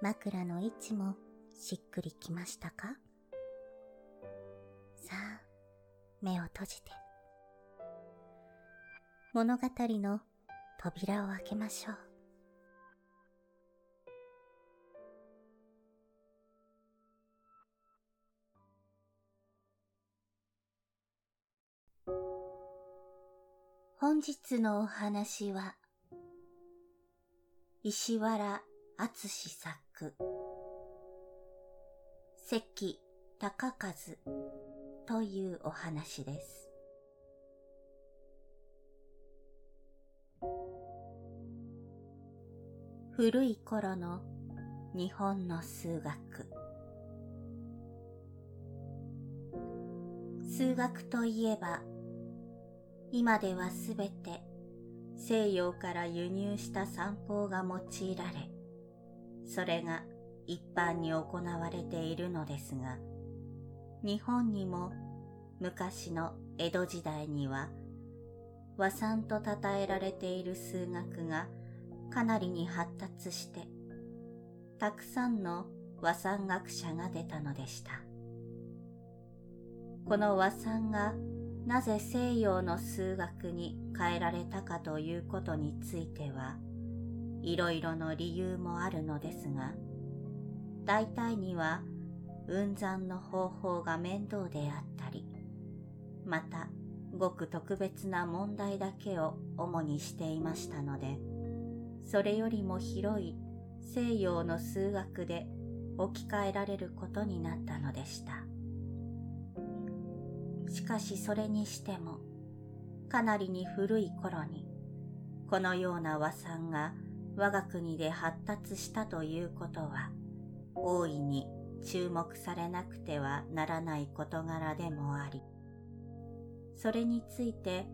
枕の位置もしっくりきましたか？さあ、目を閉じて。物語の扉を開けましょう。本日のお話は、石原敦作、関高和というお話です。古い頃の日本の数学数学といえば今ではすべて西洋から輸入した散歩が用いられそれが一般に行われているのですが日本にも昔の江戸時代には和算と称えられている数学がかなりに発達して、たくさんの和算学者が出たのでした。この和算がなぜ西洋の数学に変えられたかということについては、いろいろの理由もあるのですが、大体には運算の方法が面倒であったり、またごく特別な問題だけを主にしていましたので、それよりも広い西洋の数学で置き換えられることになったのでした。しかしそれにしても、かなりに古い頃に、このような和算が我が国で発達したということは、大いに注目されなくてはならない事柄でもあり、それについて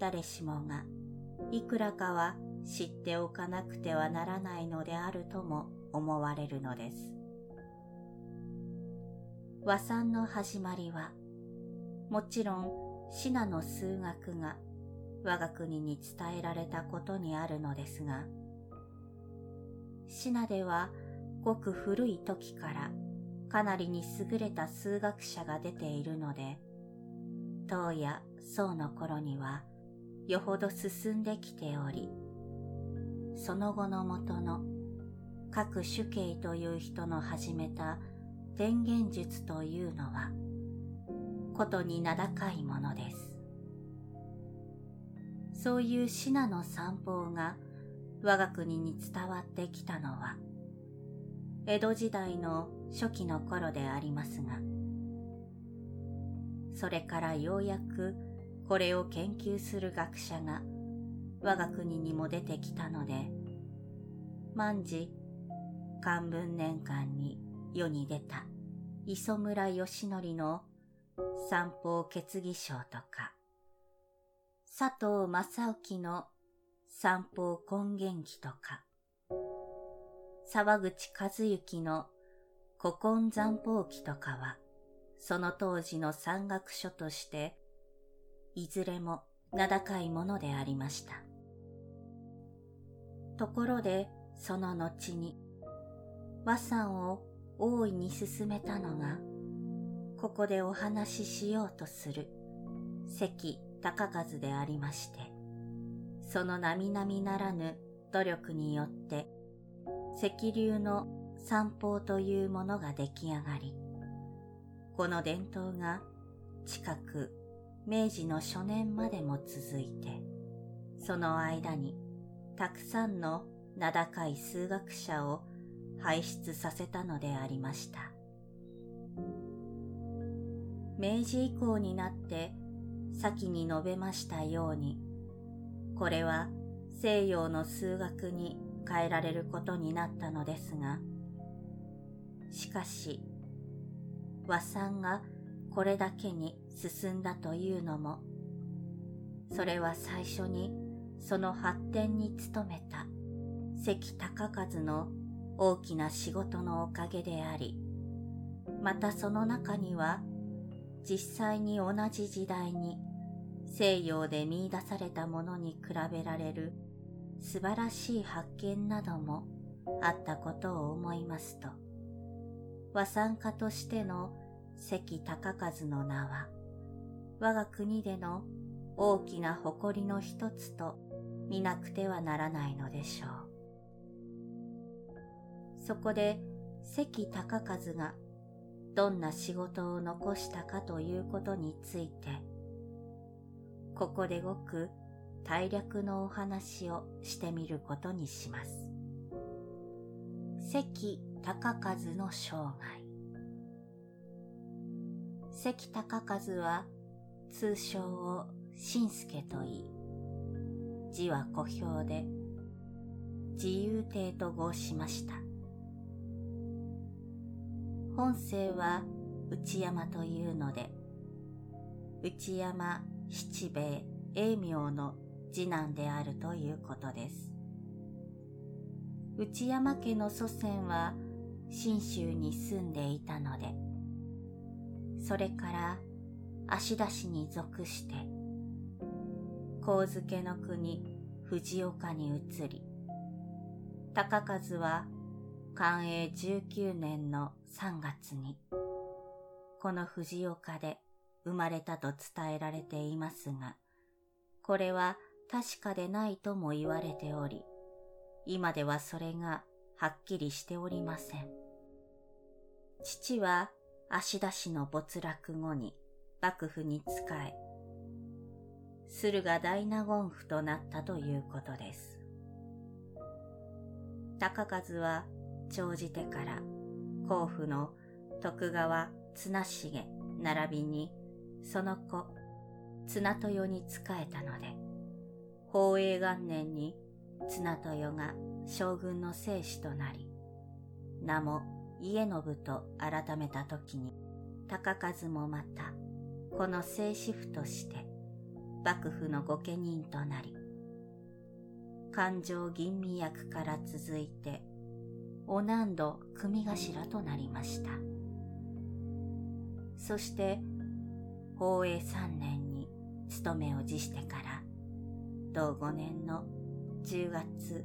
誰しもがいくらかは知っておかなくてはならないのであるとも思われるのです。和算の始まりは、もちろんシナの数学が我が国に伝えられたことにあるのですが、シナではごく古い時からかなりに優れた数学者が出ているので、唐や宋の頃にはよほど進んできており、その後のもとの各主刑という人の始めた天元術というのはことに名高いものです。そういうシナの散歩が我が国に伝わってきたのは江戸時代の初期の頃でありますがそれからようやくこれを研究する学者が我が国にも出てきたので、万事漢文年間に世に出た磯村義則の三方決議書とか、佐藤正興の三方根源記とか、沢口和幸の古今残法記とかは、その当時の山岳書として、いずれも名高いものでありました。ところでその後に和さんを大いに進めたのがここでお話ししようとする関高和でありましてその並々ならぬ努力によって石流の散歩というものが出来上がり、この伝統が近く明治の初年までも続いて、その間にたくさんの名高い数学者を輩出させたのでありました。明治以降になって先に述べましたように、これは西洋の数学に変えられることになったのですが、しかし、和算がこれだけに進んだというのも、それは最初にその発展に努めた関高和の大きな仕事のおかげであり、またその中には実際に同じ時代に西洋で見出されたものに比べられる素晴らしい発見などもあったことを思いますと、和産家としての関高和の名は、我が国での大きな誇りの一つと見なくてはならないのでしょう。そこで関高和がどんな仕事を残したかということについて、ここでごく大略のお話をしてみることにします。関高和の生涯関高和は通称を新助といい、字は小表で自由亭と号しました。本姓は内山というので、内山七兵衛永明の次男であるということです。内山家の祖先は信州に住んでいたので、それから足出しに属して、神付の国藤岡に移り、高和は寛永19年の3月に、この藤岡で生まれたと伝えられていますが、これは確かでないとも言われており、今ではそれがはっきりしておりません。父は足出しの没落後に幕府に仕え、駿河大納言府となったということです。高和は長じてから甲府の徳川綱重並びにその子綱豊に仕えたので宝永元年に綱豊が将軍の聖子となり名も家信と改めた時に高和もまたこの聖子府として幕府の御家人となり勘定吟味役から続いてお南度組頭となりました。そして、宝永三年に勤めを辞してから、同五年の10月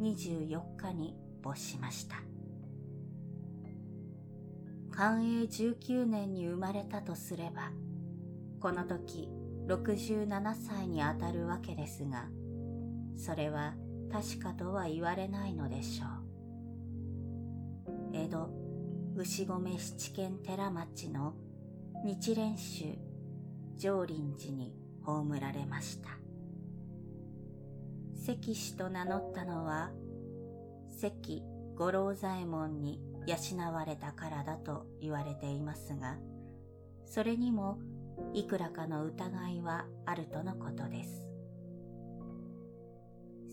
24日に没しました。寛永19年に生まれたとすれば、この時67歳にあたるわけですが、それは確かとは言われないのでしょう。江戸牛込七軒寺町の日蓮宗上林寺に葬られました。関氏と名乗ったのは関五郎左衛門に養われたからだと言われていますが、それにもいくらかの疑いはあるとのことです。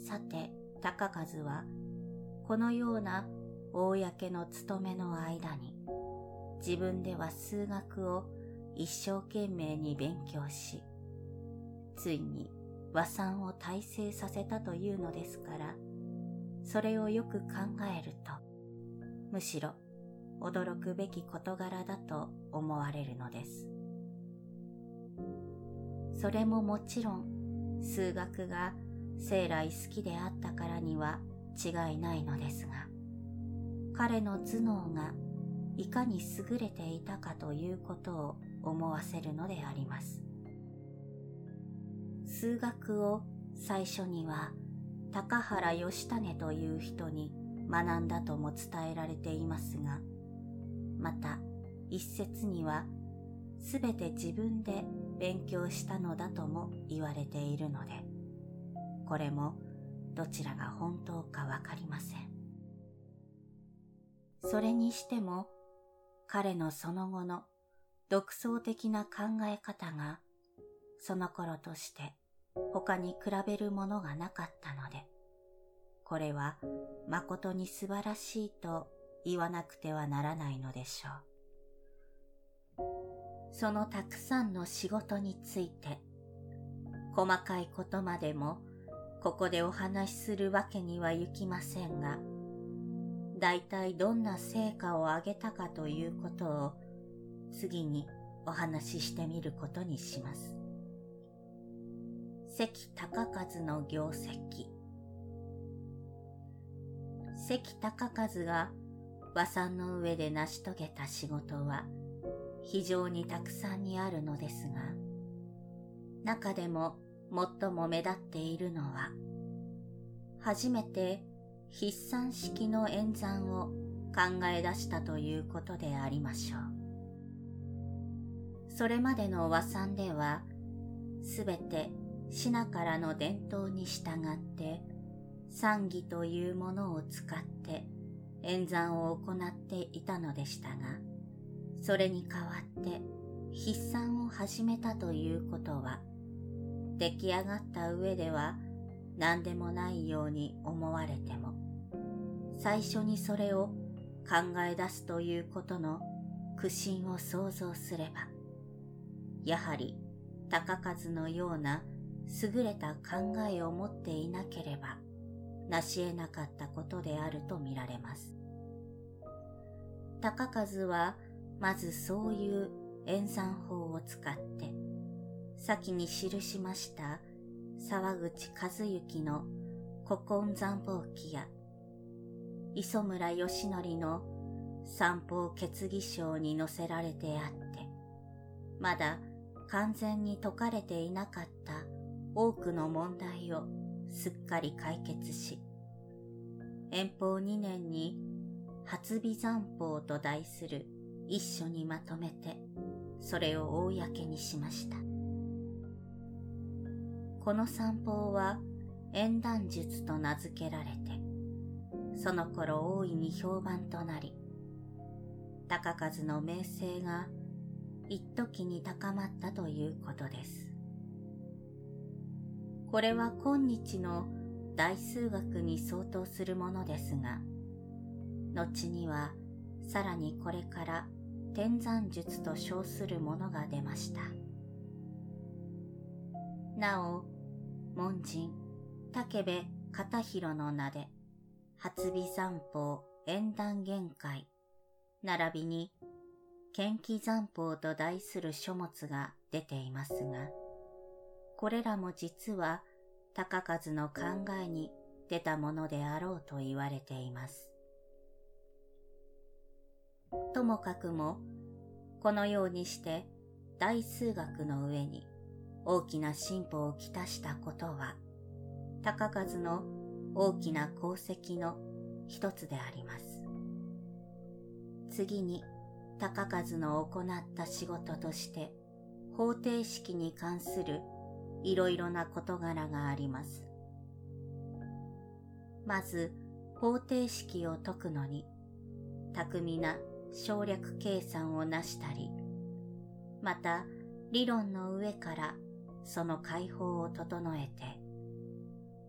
さて、高和はこのような公の務めの間に自分では数学を一生懸命に勉強し、ついに和算を大成させたというのですから、それをよく考えると、むしろ驚くべき事柄だと思われるのです。それももちろん数学が生来好きであったからには違いないのですが、彼の頭脳がいかに優れていたかということを思わせるのであります。数学を最初には高原義種という人に学んだとも伝えられていますが、また一説にはすべて自分で勉強したのだとも言われているので、これもどちらが本当かわかりません。それにしても彼のその後の独創的な考え方がその頃として他に比べるものがなかったので、これは誠に素晴らしいと言わなくてはならないのでしょう。そのたくさんの仕事について、細かいことまでもここでお話しするわけにはいきませんが、大体どんな成果を上げたかということを次にお話ししてみることにします。関高和の業績関高和が和算の上で成し遂げた仕事は非常にたくさんにあるのですが中でも最も目立っているのは初めて筆算式の演算を考え出したということでありましょう。それまでの和算ではすべて品からの伝統に従って賛儀というものを使って演算を行っていたのでしたがそれに代わって筆算を始めたということは出来上がった上では何でもないように思われても最初にそれを考え出すということの苦心を想像すればやはり高数のような優れた考えを持っていなければ成し得なかったことであるとみられます。高数はまずそういう演算法を使って先に記しました沢口和幸の古今残法記や磯村義則の三方決議書に載せられてあってまだ完全に解かれていなかった多くの問題をすっかり解決し、遠方2年に初美残法と題する一書にまとめて、それを公にしました。この散歩は縁談術と名付けられて、その頃大いに評判となり、高数の名声が一時に高まったということです。これは今日の大数学に相当するものですが、後にはさらにこれから天山術と称するものが出ました。なお、門人、武部片広の名で、初美残法縁談限界、並びに、剣気残法と題する書物が出ていますが、これらも実は高数の考えに出たものであろうと言われています。ともかくも、このようにして大数学の上に大きな進歩をきたしたことは、高数の大きな功績の一つであります。次に、高数の行った仕事として、方程式に関するいろいろな事柄があります。まず、方程式を解くのに、巧みな省略計算をなしたり、また理論の上からその解放を整えて、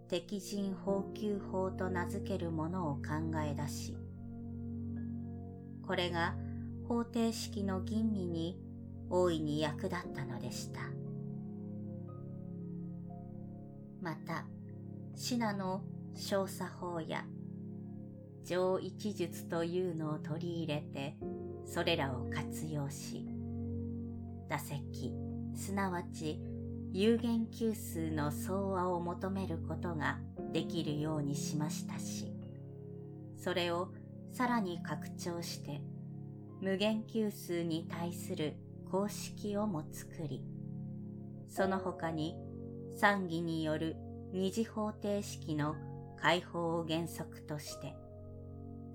敵陣法給法と名付けるものを考え出し、これが方程式の吟味に大いに役立ったのでした。また、シナの小作法や上一術というのを取り入れて、それらを活用し、打席、すなわち有限級数の総和を求めることができるようにしましたし、それをさらに拡張して、無限級数に対する公式をも作り、その他に賛議による二次方程式の解放を原則として、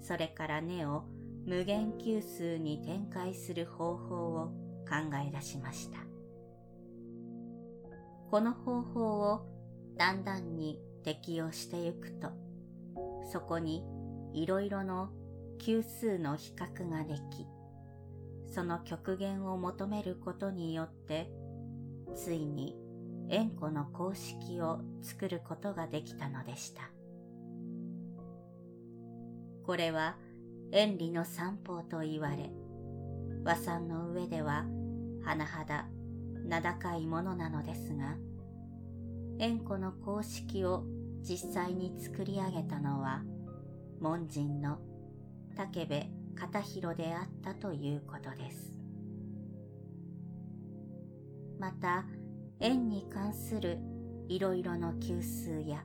それから根を無限級数に展開する方法を考え出しました。この方法をだんだんに適用してゆくと、そこにいろいろの級数の比較ができ、その極限を求めることによって、ついに円弧の公式を作ることができたのでした。これは円理の三法と言われ、和算の上では甚だ名高いものなのですが、円弧の公式を実際に作り上げたのは、門人の武部片広であったということです。また、円に関するいろいろの級数や、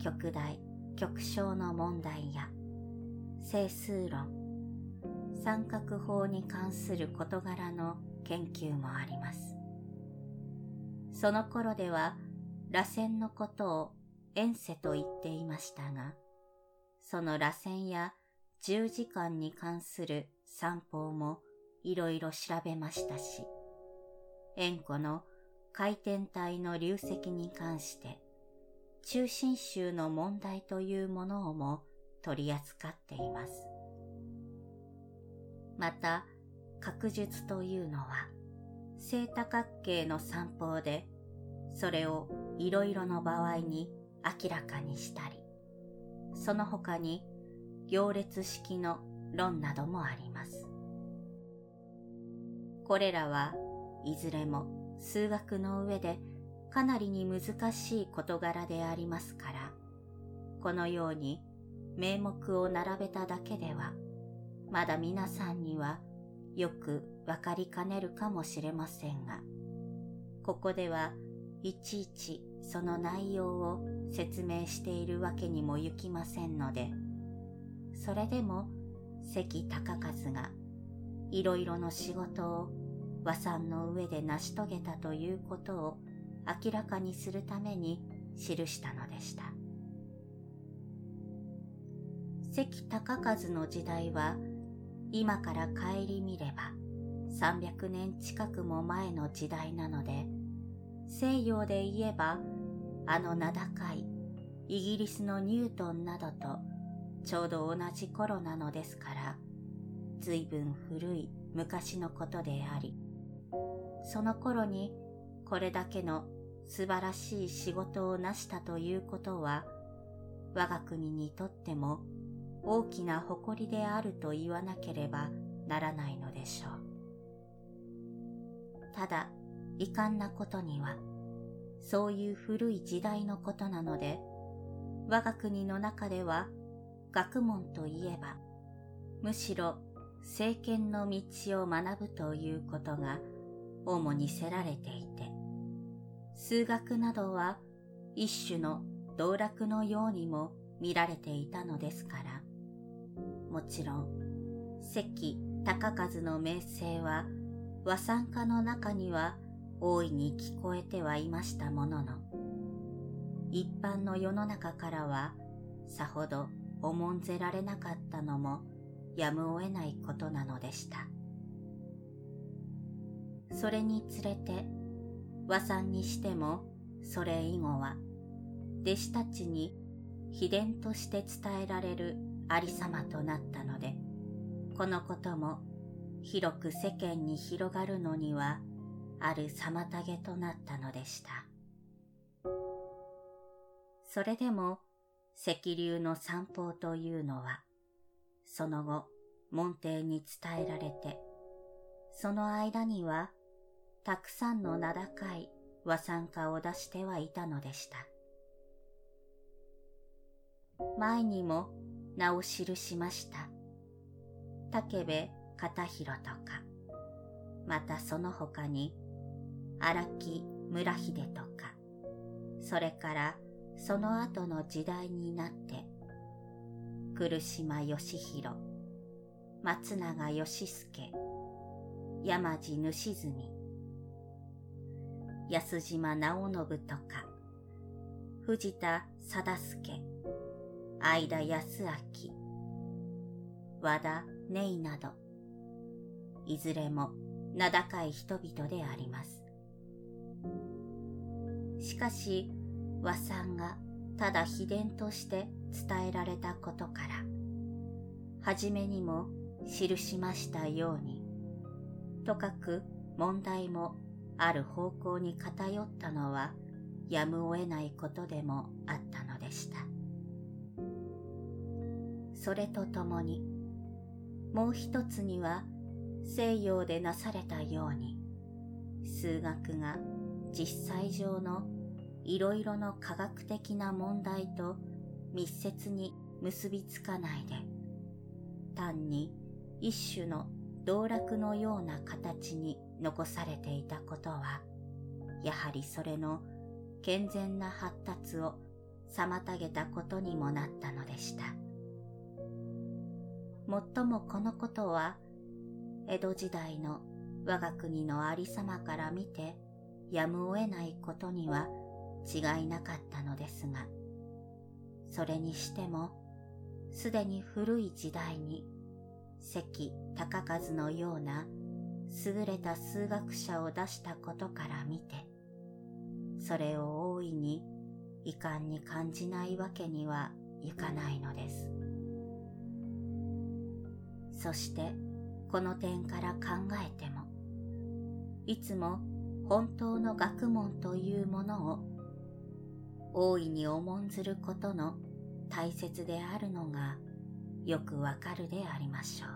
極大、極小の問題や、整数論、三角法に関する事柄の研究もあります。その頃では、螺旋のことを円世と言っていましたが、その螺旋や十時間に関する散歩もいろいろ調べましたし、円弧の回転体の流石に関して、中心集の問題というものをも取り扱っています。また、確術というのは、正多角形の散歩で、それをいろいろの場合に明らかにしたり、その他に行列式の論などもあります。これらはいずれも数学の上でかなりに難しい事柄でありますから、このように名目を並べただけでは、まだ皆さんにはよくわかりかねるかもしれませんが、ここではいちいちその内容を説明しているわけにもゆきませんので、それでも関高和がいろいろの仕事を和算の上で成し遂げたということを明らかにするために記したのでした。関高和の時代は今から顧みれば300年近くも前の時代なので西洋で言えばあの名高いイギリスのニュートンなどとちょうど同じ頃なのですから随分古い昔のことでありその頃にこれだけの素晴らしい仕事を成したということは我が国にとっても大きな誇りであると言わなければならないのでしょう。ただ遺憾なことにはそういう古い時代のことなので、我が国の中では学問といえば、むしろ政権の道を学ぶということが主にせられていて、数学などは一種の道楽のようにも見られていたのですから、もちろん、関高和の名声は和算家の中には大いに聞こえてはいましたものの、一般の世の中からはさほど重んぜられなかったのもやむを得ないことなのでした。それにつれて和さんにしてもそれ以後は弟子たちに秘伝として伝えられるありさまとなったのでこのことも広く世間に広がるのにはある妨げとなったのでした。それでも石流の散歩というのは、その後門弟に伝えられて、その間にはたくさんの名高い和参加を出してはいたのでした。前にも名を記しました。武部片広とか、またその他に荒木村秀とか、それからその後の時代になって、来島義弘、松永義助、山地主住、安島直信とか、藤田貞助、相田康明、和田根井など、いずれも名高い人々であります。しかし、和さんがただ秘伝として伝えられたことから、はじめにも記しましたように、とかく問題もある方向に偏ったのはやむを得ないことでもあったのでした。それとともに、もう一つには西洋でなされたように、数学が実際上のいろいろの科学的な問題と密接に結びつかないで、単に一種の道楽のような形に残されていたことは、やはりそれの健全な発達を妨げたことにもなったのでした。もっともこのことは、江戸時代の我が国のありさまから見てやむを得ないことには違いなかったのですが、それにしても、すでに古い時代に関高和のような優れた数学者を出したことから見て、それを大いに遺憾に感じないわけにはいかないのです。そしてこの点から考えても、いつも本当の学問というものを大いに重んずることの大切であるのがよくわかるでありましょう。